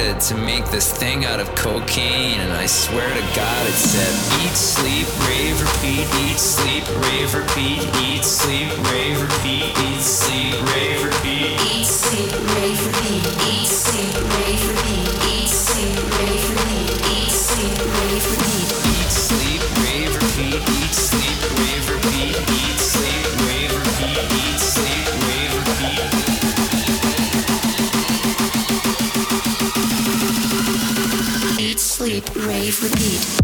started to make this thing out of cocaine, and I swear to God it said, eat, sleep, rave, repeat, eat, sleep, rave, repeat, eat, sleep, rave, repeat, eat, sleep, rave, repeat, eat, sleep, rave, repeat, eat, sleep, rave, repeat. repeat.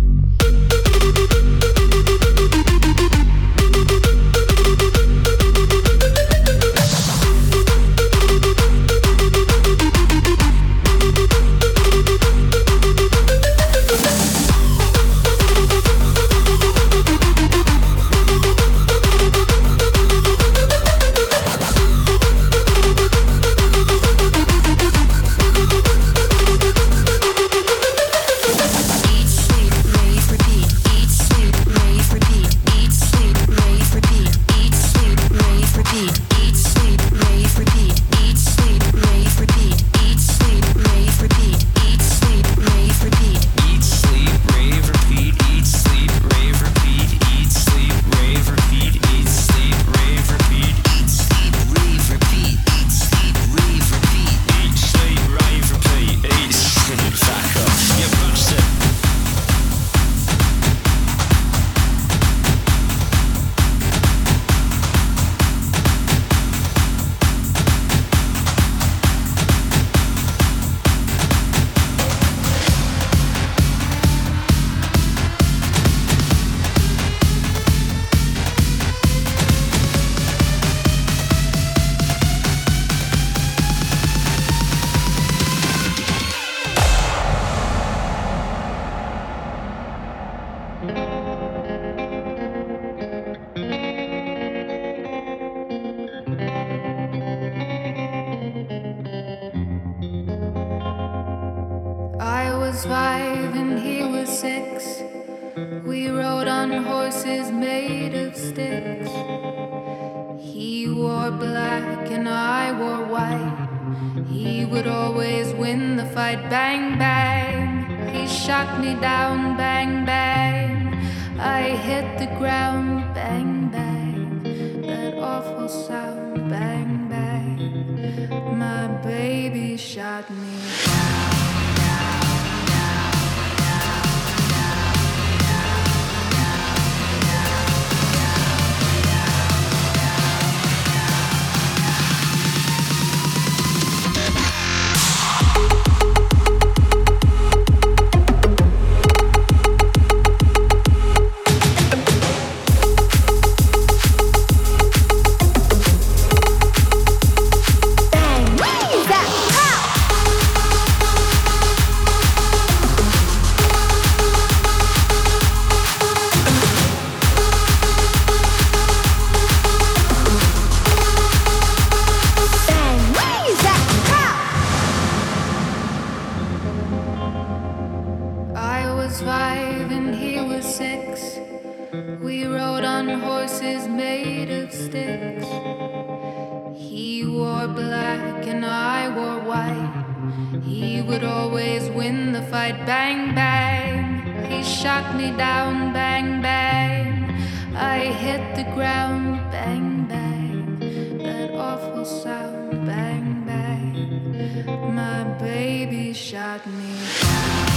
always win the fight. Bang, bang. He shot me down. Bang, bang. I hit the ground. Bang, bang. That awful sound. Bang, bang. My baby shot me down.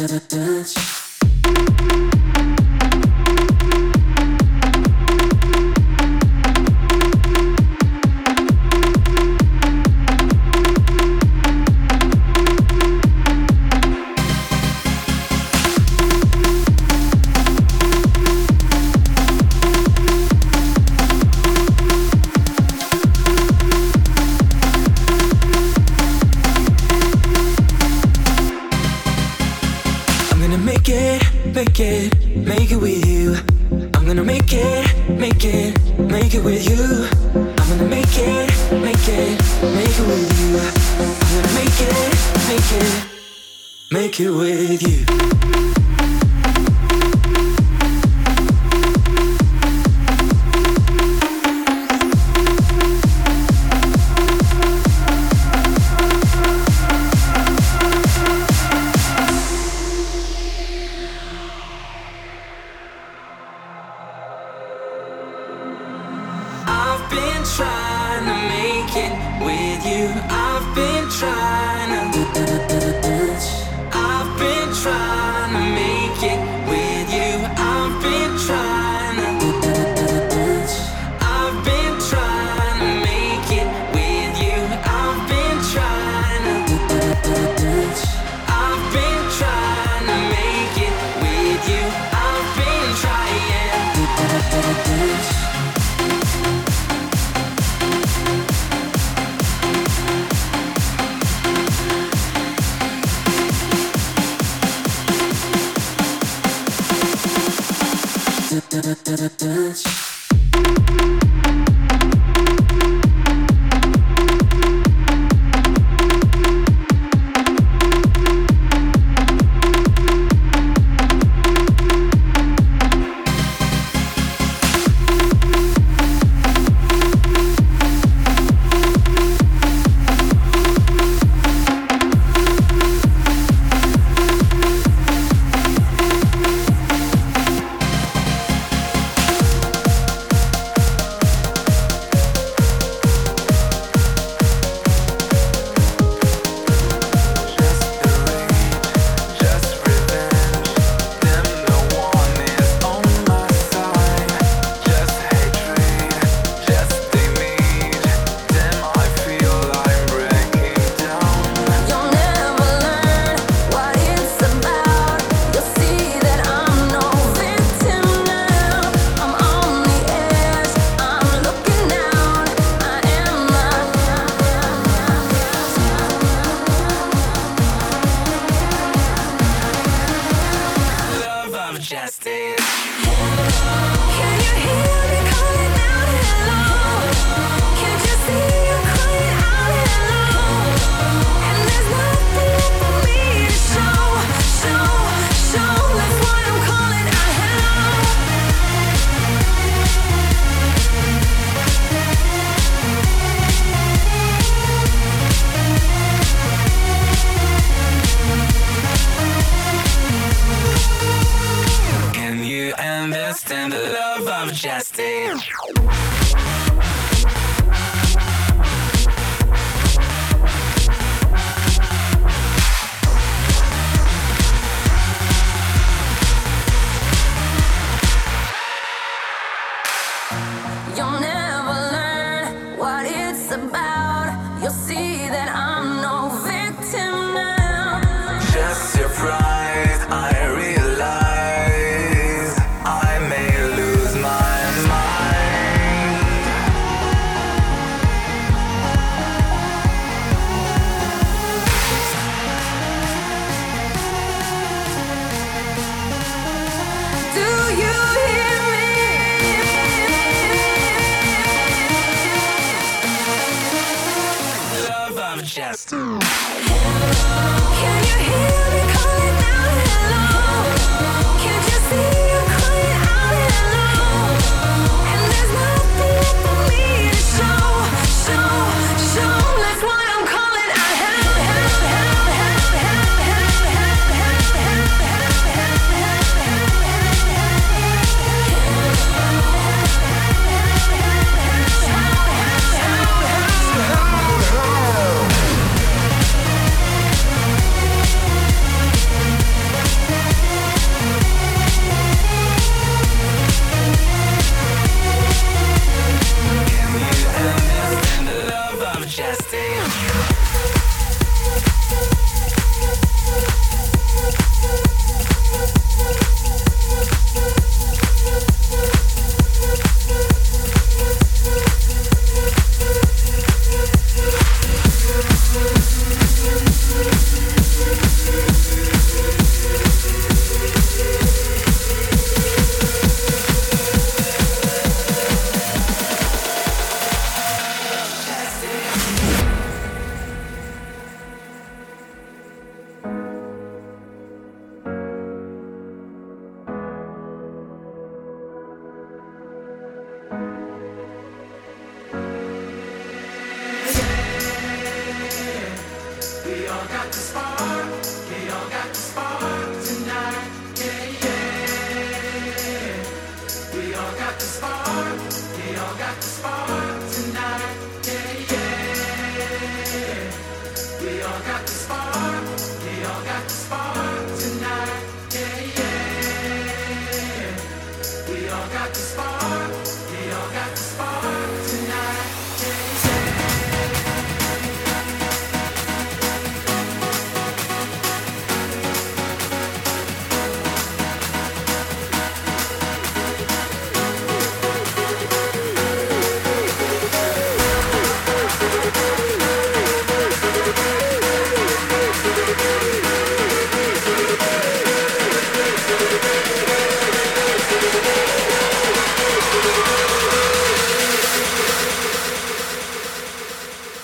I'm